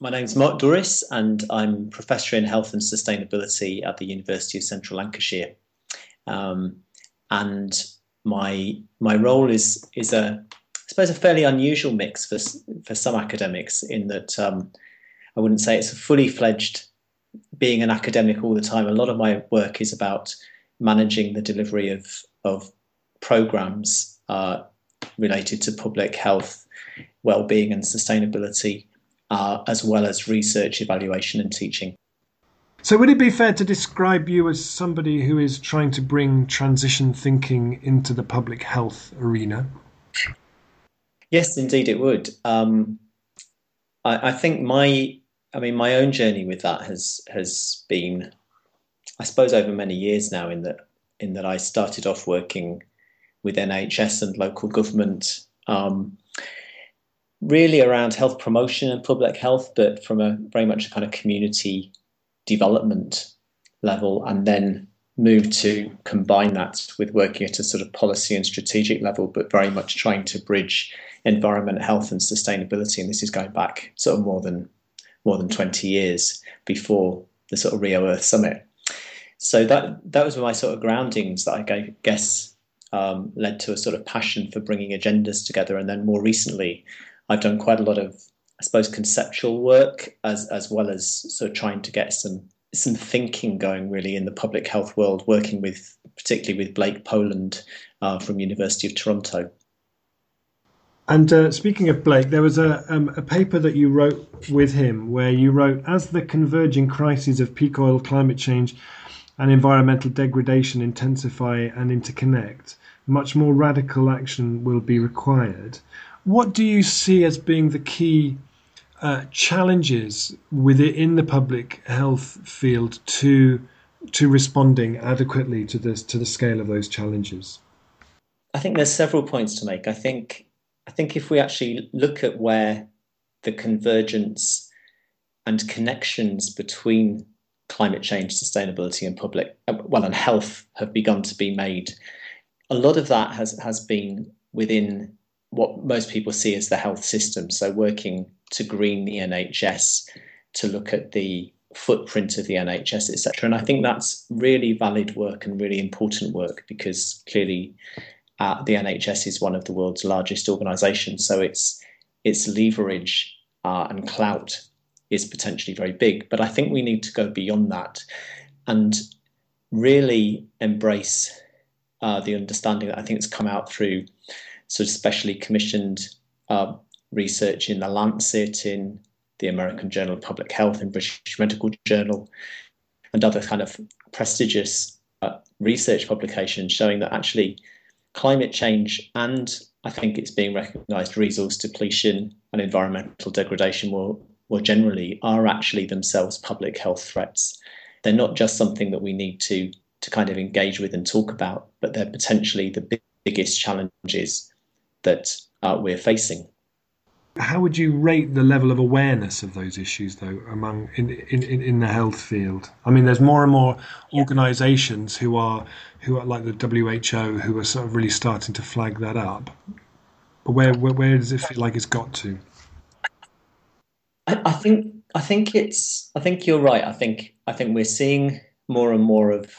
My name's Mark Dooris, and I'm Professor in Health and Sustainability at the University of Central Lancashire. Um, and my my role is is a I suppose a fairly unusual mix for for some academics in that um, I wouldn't say it's a fully fledged being an academic all the time. A lot of my work is about managing the delivery of of programs uh, related to public health, well-being, and sustainability uh, as well as research, evaluation, and teaching. So, would it be fair to describe you as somebody who is trying to bring transition thinking into the public health arena? Yes, indeed, it would. Um, I, I, think my, I mean, my own journey with that has has been, I suppose, over many years now. In that, in that, I started off working with NHS and local government. Um, really around health promotion and public health, but from a very much a kind of community development level, and then move to combine that with working at a sort of policy and strategic level, but very much trying to bridge environment, health, and sustainability. And this is going back sort of more than more than 20 years before the sort of Rio Earth Summit. So that that was my sort of groundings that I guess um, led to a sort of passion for bringing agendas together, and then more recently I've done quite a lot of, I suppose, conceptual work as as well as sort of trying to get some some thinking going really in the public health world, working with particularly with Blake Poland uh, from University of Toronto. And uh, speaking of Blake, there was a, um, a paper that you wrote with him where you wrote, as the converging crises of peak oil, climate change, and environmental degradation intensify and interconnect, much more radical action will be required. What do you see as being the key uh, challenges within the public health field to to responding adequately to this to the scale of those challenges? I think there's several points to make. I think I think if we actually look at where the convergence and connections between climate change, sustainability, and public well and health have begun to be made, a lot of that has has been within what most people see as the health system. So, working to green the NHS, to look at the footprint of the NHS, etc. And I think that's really valid work and really important work because clearly uh, the NHS is one of the world's largest organisations. So its its leverage uh, and clout is potentially very big. But I think we need to go beyond that and really embrace uh, the understanding that I think has come out through sort of specially commissioned uh, research in the Lancet, in the American Journal of Public Health, in British Medical Journal, and other kind of prestigious uh, research publications showing that actually climate change and I think it's being recognised resource depletion and environmental degradation more, more generally are actually themselves public health threats. They're not just something that we need to to kind of engage with and talk about, but they're potentially the biggest challenges that uh, we're facing. How would you rate the level of awareness of those issues, though, among in in, in the health field? I mean, there's more and more organisations who are who are like the WHO who are sort of really starting to flag that up. But where where, where does it feel like it's got to? I, I think I think it's I think you're right. I think I think we're seeing more and more of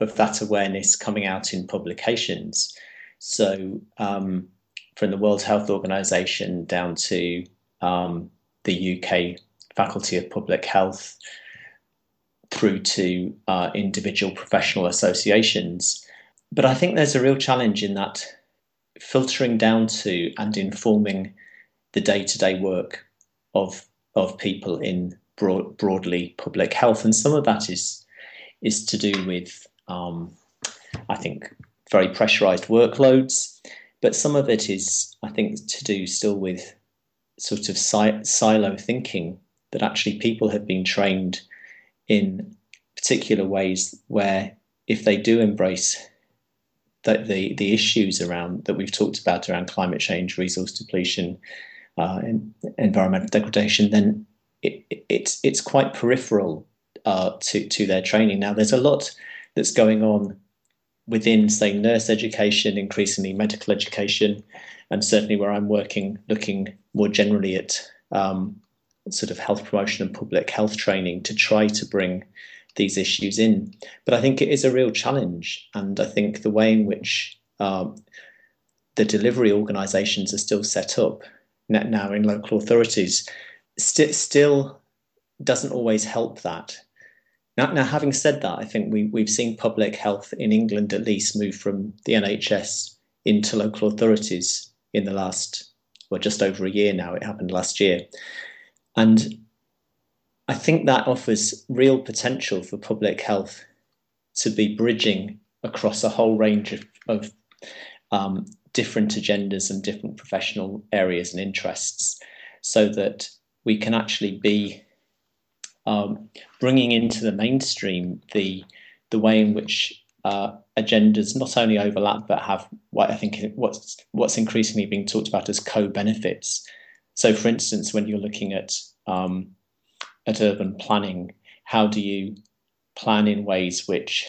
of that awareness coming out in publications. So um, from the World Health Organization down to um, the UK Faculty of Public Health through to uh, individual professional associations. But I think there's a real challenge in that filtering down to and informing the day to day work of, of people in broad, broadly public health. And some of that is, is to do with, um, I think, very pressurized workloads. But some of it is, I think, to do still with sort of si- silo thinking that actually people have been trained in particular ways where if they do embrace the, the, the issues around that we've talked about around climate change, resource depletion, uh, and environmental degradation, then it, it, it's it's quite peripheral uh, to to their training. Now, there's a lot that's going on within, say, nurse education, increasingly medical education, and certainly where I'm working, looking more generally at um, sort of health promotion and public health training to try to bring these issues in. But I think it is a real challenge, and I think the way in which um, the delivery organisations are still set up now in local authorities st- still doesn't always help that. Now, now, having said that, I think we, we've seen public health in England at least move from the NHS into local authorities in the last, well, just over a year now. It happened last year. And I think that offers real potential for public health to be bridging across a whole range of, of um, different agendas and different professional areas and interests so that we can actually be um, bringing into the mainstream the the way in which uh, agendas not only overlap but have what I think what's what's increasingly being talked about as co-benefits. So, for instance, when you're looking at um, at urban planning, how do you plan in ways which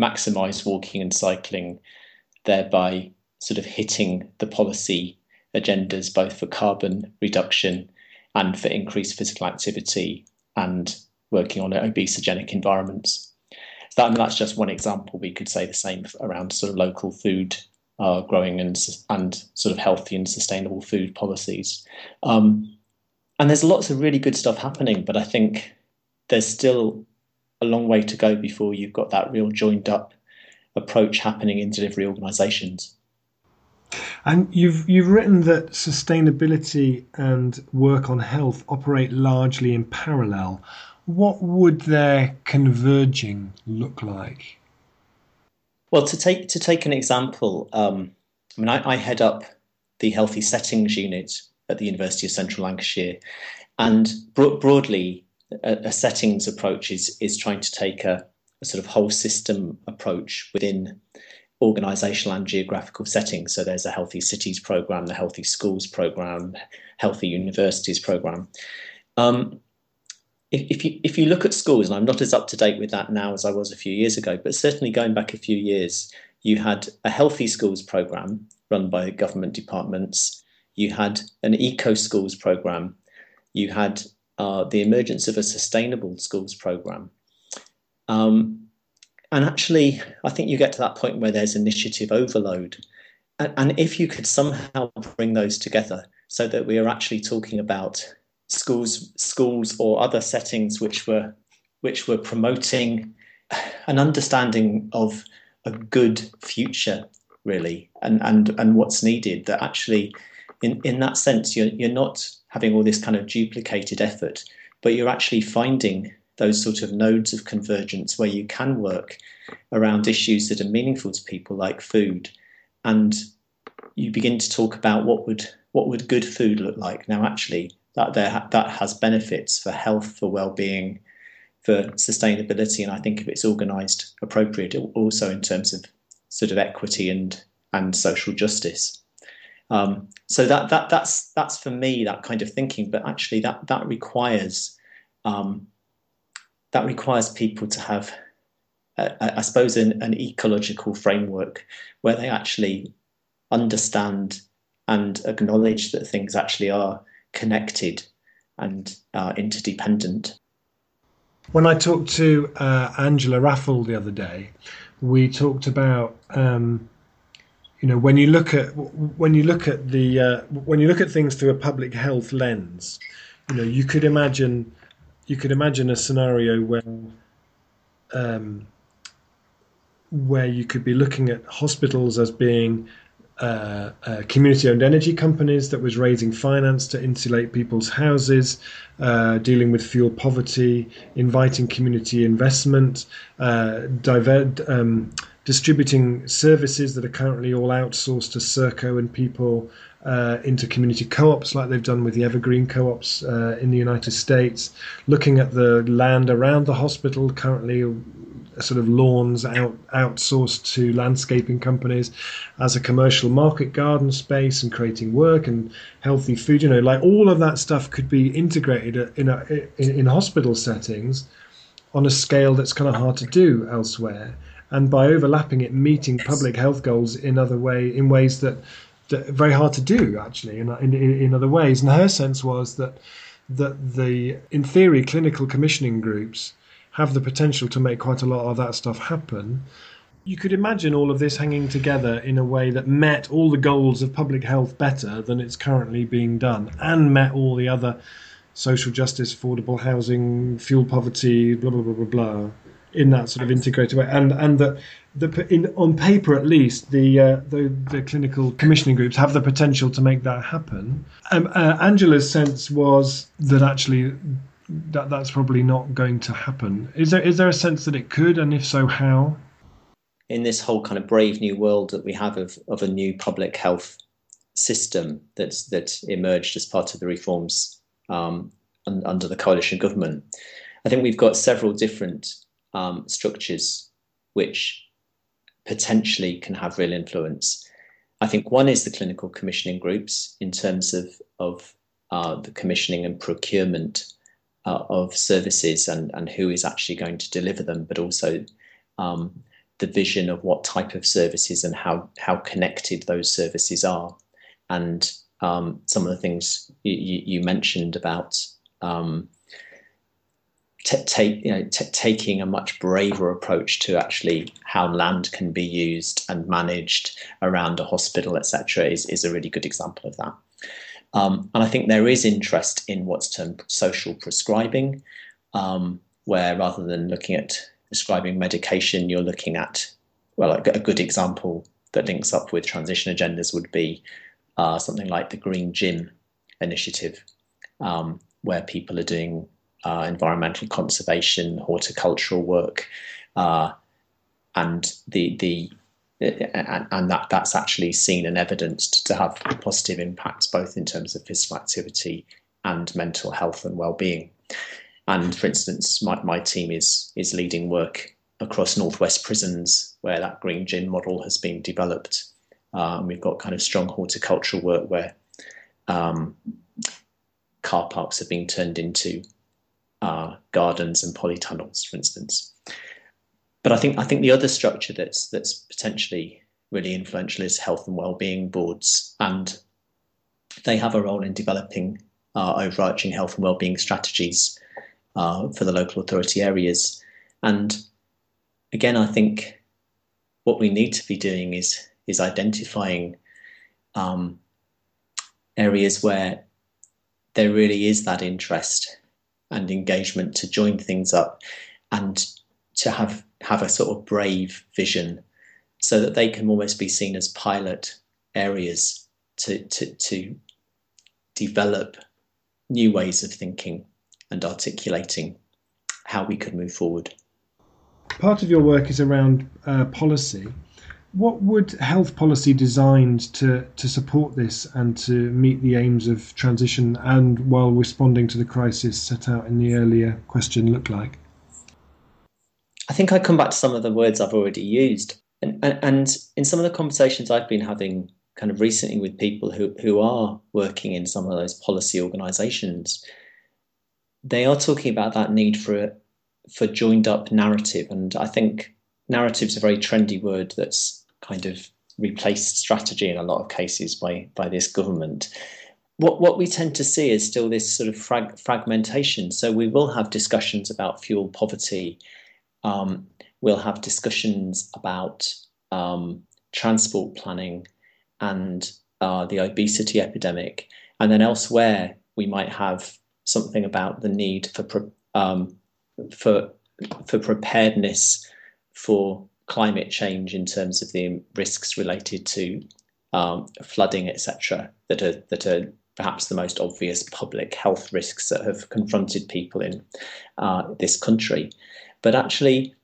maximize walking and cycling, thereby sort of hitting the policy agendas both for carbon reduction and for increased physical activity and working on obesogenic environments. So that, that's just one example. We could say the same around sort of local food uh, growing and and sort of healthy and sustainable food policies. Um, and there's lots of really good stuff happening, but I think there's still a long way to go before you've got that real joined up approach happening in delivery organisations. And you've you've written that sustainability and work on health operate largely in parallel. What would their converging look like? Well, to take to take an example, um, I mean, I, I, head up the healthy settings unit at the University of Central Lancashire, and bro- broadly, a, a, settings approach is is trying to take a, a sort of whole system approach within organizational and geographical settings. So there's a Healthy Cities program, the Healthy Schools program, Healthy Universities program. Um, if, if, you if you look at schools, and I'm not as up to date with that now as I was a few years ago, but certainly going back a few years, you had a Healthy Schools program run by government departments. You had an Eco Schools program. You had uh, the emergence of a Sustainable Schools program. Um, and actually, I think you get to that point where there's initiative overload. And, and if you could somehow bring those together so that we are actually talking about schools, schools or other settings which were which were promoting an understanding of a good future, really, and and and what's needed. That actually, in in that sense, you're you're not having all this kind of duplicated effort, but you're actually finding those sort of nodes of convergence where you can work around issues that are meaningful to people like food. And you begin to talk about what would what would good food look like. Now actually that there that has benefits for health for well-being for sustainability and i think if it's organized appropriate also in terms of sort of equity and and social justice. Um, so that that that's that's for me that kind of thinking. But actually that that requires um, that requires people to have, uh, I suppose, an, an, ecological framework where they actually understand and acknowledge that things actually are connected and uh, interdependent. When I talked to uh, Angela Raffle the other day, we talked about um, you know when you look at when you look at the uh, when you look at things through a public health lens, you know you could imagine you could imagine a scenario where um, where you could be looking at hospitals as being uh, uh, community-owned energy companies that was raising finance to insulate people's houses, uh, dealing with fuel poverty, inviting community investment, uh, divert, um, distributing services that are currently all outsourced to Serco and people uh, into community co-ops like they've done with the Evergreen co-ops uh, in the United States, looking at the land around the hospital currently uh, sort of lawns out outsourced to landscaping companies as a commercial market garden space and creating work and healthy food you know like all of that stuff could be integrated in a, in, in hospital settings on a scale that's kind of hard to do elsewhere and by overlapping it meeting public health goals in other way in ways that very hard to do actually in, in, in other ways. And her sense was that that the, in theory, clinical commissioning groups have the potential to make quite a lot of that stuff happen. You could imagine all of this hanging together in a way that met all the goals of public health better than it's currently being done and met all the other social justice, affordable housing, fuel poverty, blah, blah, blah, blah, blah, in that sort of integrated way. And, and that the, in, on paper at least, the, uh, the, the clinical commissioning groups have the potential to make that happen. Um, uh, Angela's sense was that actually that that's probably not going to happen. Is there is there a sense that it could, and if so, how? In this whole kind of brave new world that we have of of a new public health system that's that emerged as part of the reforms um, un, under the coalition government, I think we've got several different um, structures which potentially can have real influence. I think one is the clinical commissioning groups in terms of of uh, the commissioning and procurement uh, of services and, and who is actually going to deliver them, but also um, the vision of what type of services and how, how connected those services are. And um, some of the things you, you mentioned about um, t- take, you know, t- taking a much braver approach to actually how land can be used and managed around a hospital, etc., is, is a really good example of that. Um, and I think there is interest in what's termed social prescribing, um, where rather than looking at prescribing medication, you're looking at, well, a, good example that links up with transition agendas would be uh, something like the Green Gym initiative, um, where people are doing uh, environmental conservation, horticultural work, uh, and the the and, and, that that's actually seen and evidenced to have positive impacts both in terms of physical activity and mental health and well-being. And for instance, my, my team is is leading work across northwest prisons where that green gym model has been developed. Um, we've got kind of strong horticultural work where um, car parks have been turned into uh, gardens and polytunnels, for instance but I think I think the other structure that's that's potentially really influential is health and well-being boards, and they have a role in developing uh, overarching health and well-being strategies uh, for the local authority areas. And again, I think what we need to be doing is is identifying um, areas where there really is that interest and engagement to join things up and to have have a sort of brave vision so that they can almost be seen as pilot areas to, to, to develop new ways of thinking and articulating how we could move forward. Part of your work is around uh, policy. What would health policy designed to, to support this and to meet the aims of transition and while responding to the crisis set out in the earlier question look like? I think I come back to some of the words I've already used. And, and, and in some of the conversations I've been having kind of recently with people who, who are working in some of those policy organizations, they are talking about that need for for joined up narrative. And I think narrative is a very trendy word that's kind of replaced strategy in a lot of cases by by this government. What what we tend to see is still this sort of frag, fragmentation. So we will have discussions about fuel poverty um, we'll have discussions about um, transport planning and uh, the obesity epidemic. And then elsewhere, we might have something about the need for um, for for preparedness for climate change in terms of the risks related to um, flooding, etc. That are that are perhaps the most obvious public health risks that have confronted people in uh, this country. But actually,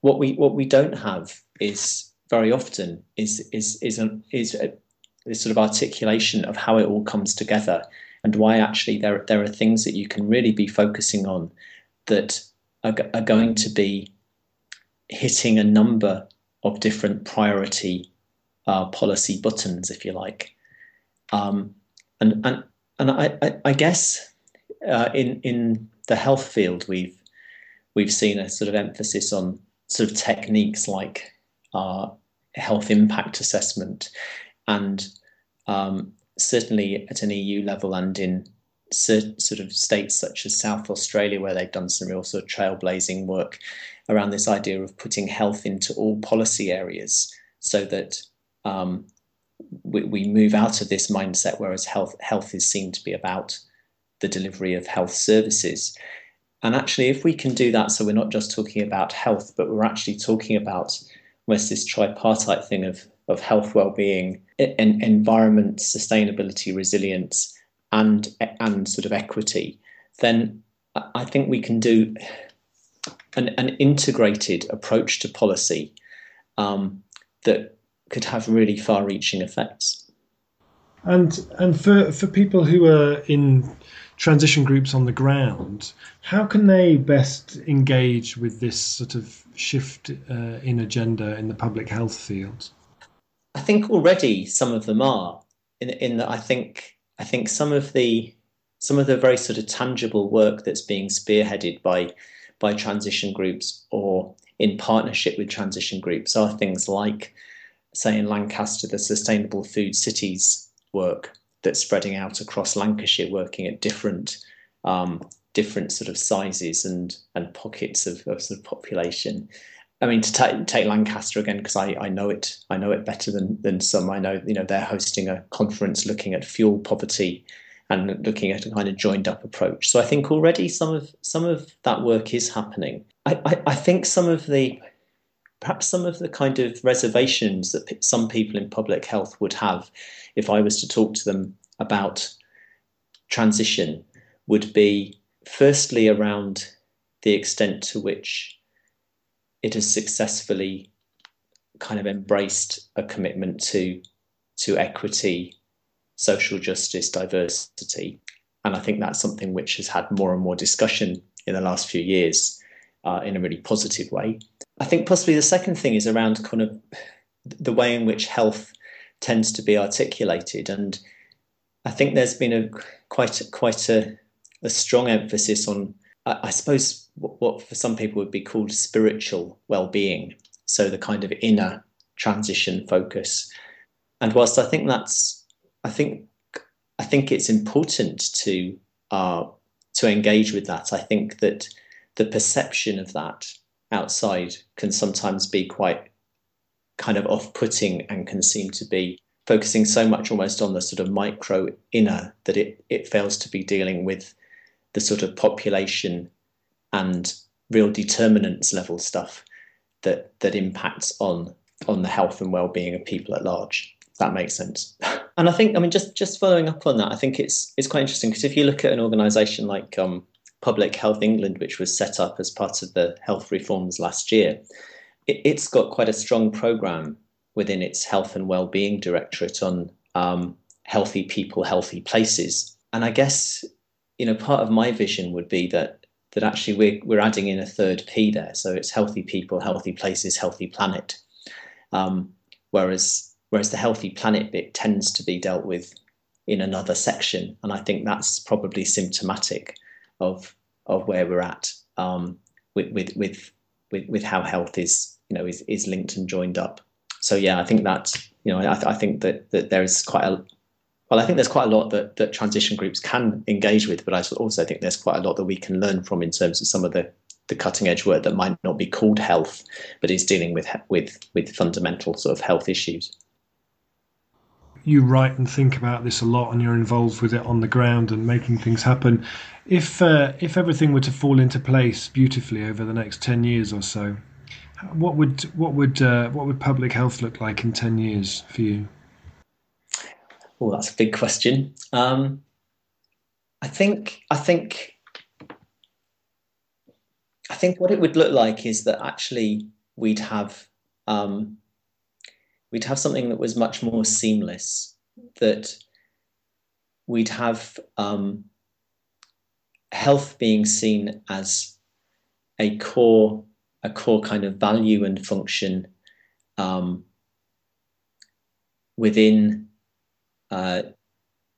what we what we don't have is very often is is is a, is a, this sort of articulation of how it all comes together and why actually there there are things that you can really be focusing on that are, are going to be hitting a number of different priority uh, policy buttons, if you like. Um, and and and I, I, I guess uh, in in the health field we've we've seen a sort of emphasis on sort of techniques like uh, health impact assessment, and um, certainly at an EU level and in sort of states such as South Australia, where they've done some real sort of trailblazing work around this idea of putting health into all policy areas so that um, we, we move out of this mindset, whereas health health is seen to be about the delivery of health services. And actually, if we can do that, so we're not just talking about health, but we're actually talking about almost this tripartite thing of, of health, well-being, and environment, sustainability, resilience, and and sort of equity, then I think we can do an, an integrated approach to policy um, that could have really far-reaching effects. And and for for people who are in transition groups on the ground, how can they best engage with this sort of shift uh, in agenda in the public health field? I think already some of them are. In in that I think I think some of the some of the very sort of tangible work that's being spearheaded by by transition groups or in partnership with transition groups are things like, say, in Lancaster, the Sustainable Food Cities work that's spreading out across Lancashire, working at different um, different sort of sizes and and pockets of, of sort of population. I mean, to take, take Lancaster again because I, I know it I know it better than than some. I know you know they're hosting a conference looking at fuel poverty and looking at a kind of joined up approach. So I think already some of some of that work is happening. I, I, I think some of the perhaps some of the kind of reservations that some people in public health would have if I was to talk to them about transition would be firstly around the extent to which it has successfully kind of embraced a commitment to to equity, social justice, diversity, and I think that's something which has had more and more discussion in the last few years uh, in a really positive way. I think possibly the second thing is around kind of the way in which health tends to be articulated. And I think there's been a quite quite a, a strong emphasis on, I, I suppose, what, what for some people would be called spiritual well-being. So the kind of inner transition focus. And whilst I think that's, I think, I think it's important to uh, to engage with that. I think that the perception of that outside can sometimes be quite kind of off putting and can seem to be focusing so much almost on the sort of micro inner that it, it fails to be dealing with the sort of population and real determinants level stuff that that impacts on on the health and well-being of people at large that makes sense and i think i mean just just following up on that i think it's it's quite interesting because if you look at an organization like um, public health england which was set up as part of the health reforms last year it, it's got quite a strong program within its health and well-being directorate on um, healthy people, healthy places. And I guess you know part of my vision would be that that actually we're we're adding in a third P there. So it's healthy people, healthy places, healthy planet. Um, whereas whereas the healthy planet bit tends to be dealt with in another section, and I think that's probably symptomatic of of where we're at um, with, with with with with how health is you know is is linked and joined up so yeah, I think that you know I, I think that that there is quite a well, I think there's quite a lot that, that transition groups can engage with, but I also think there's quite a lot that we can learn from in terms of some of the, the cutting edge work that might not be called health, but is dealing with with with fundamental sort of health issues. You write and think about this a lot, and you're involved with it on the ground and making things happen. If uh, if everything were to fall into place beautifully over the next ten years or so, what would what would uh, what would public health look like in ten years for you? Well, that's a big question. Um, I think I think I think what it would look like is that actually we'd have um, we'd have something that was much more seamless. That we'd have um, health being seen as a core a core kind of value and function um, within uh,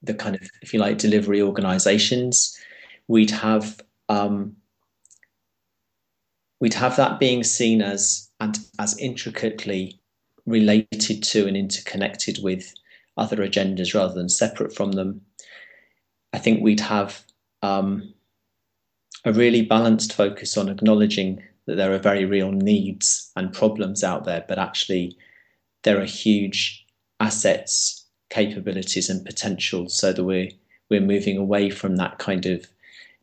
the kind of, if you like, delivery organizations. We'd have um, we'd have that being seen as and as intricately related to and interconnected with other agendas rather than separate from them. I think we'd have um, a really balanced focus on acknowledging that there are very real needs and problems out there, but actually there are huge assets, capabilities, and potentials so that we're we're moving away from that kind of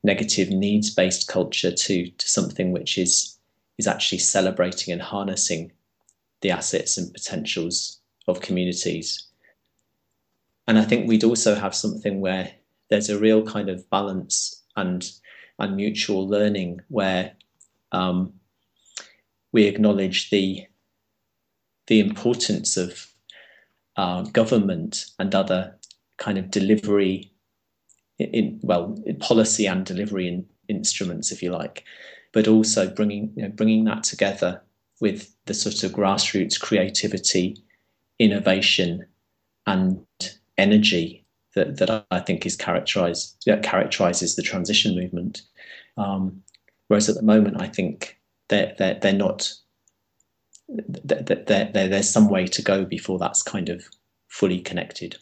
negative needs based culture to to something which is is actually celebrating and harnessing the assets and potentials of communities. And I think we'd also have something where there's a real kind of balance and and mutual learning where um, we acknowledge the the importance of uh, government and other kind of delivery in, well policy and delivery in, instruments if you like but also bringing you know, bringing that together with the sort of grassroots creativity innovation and energy that, that I think is characterized that characterizes the transition movement. Um, whereas at the moment I think they're, they're, they're not they're, there's some way to go before that's kind of fully connected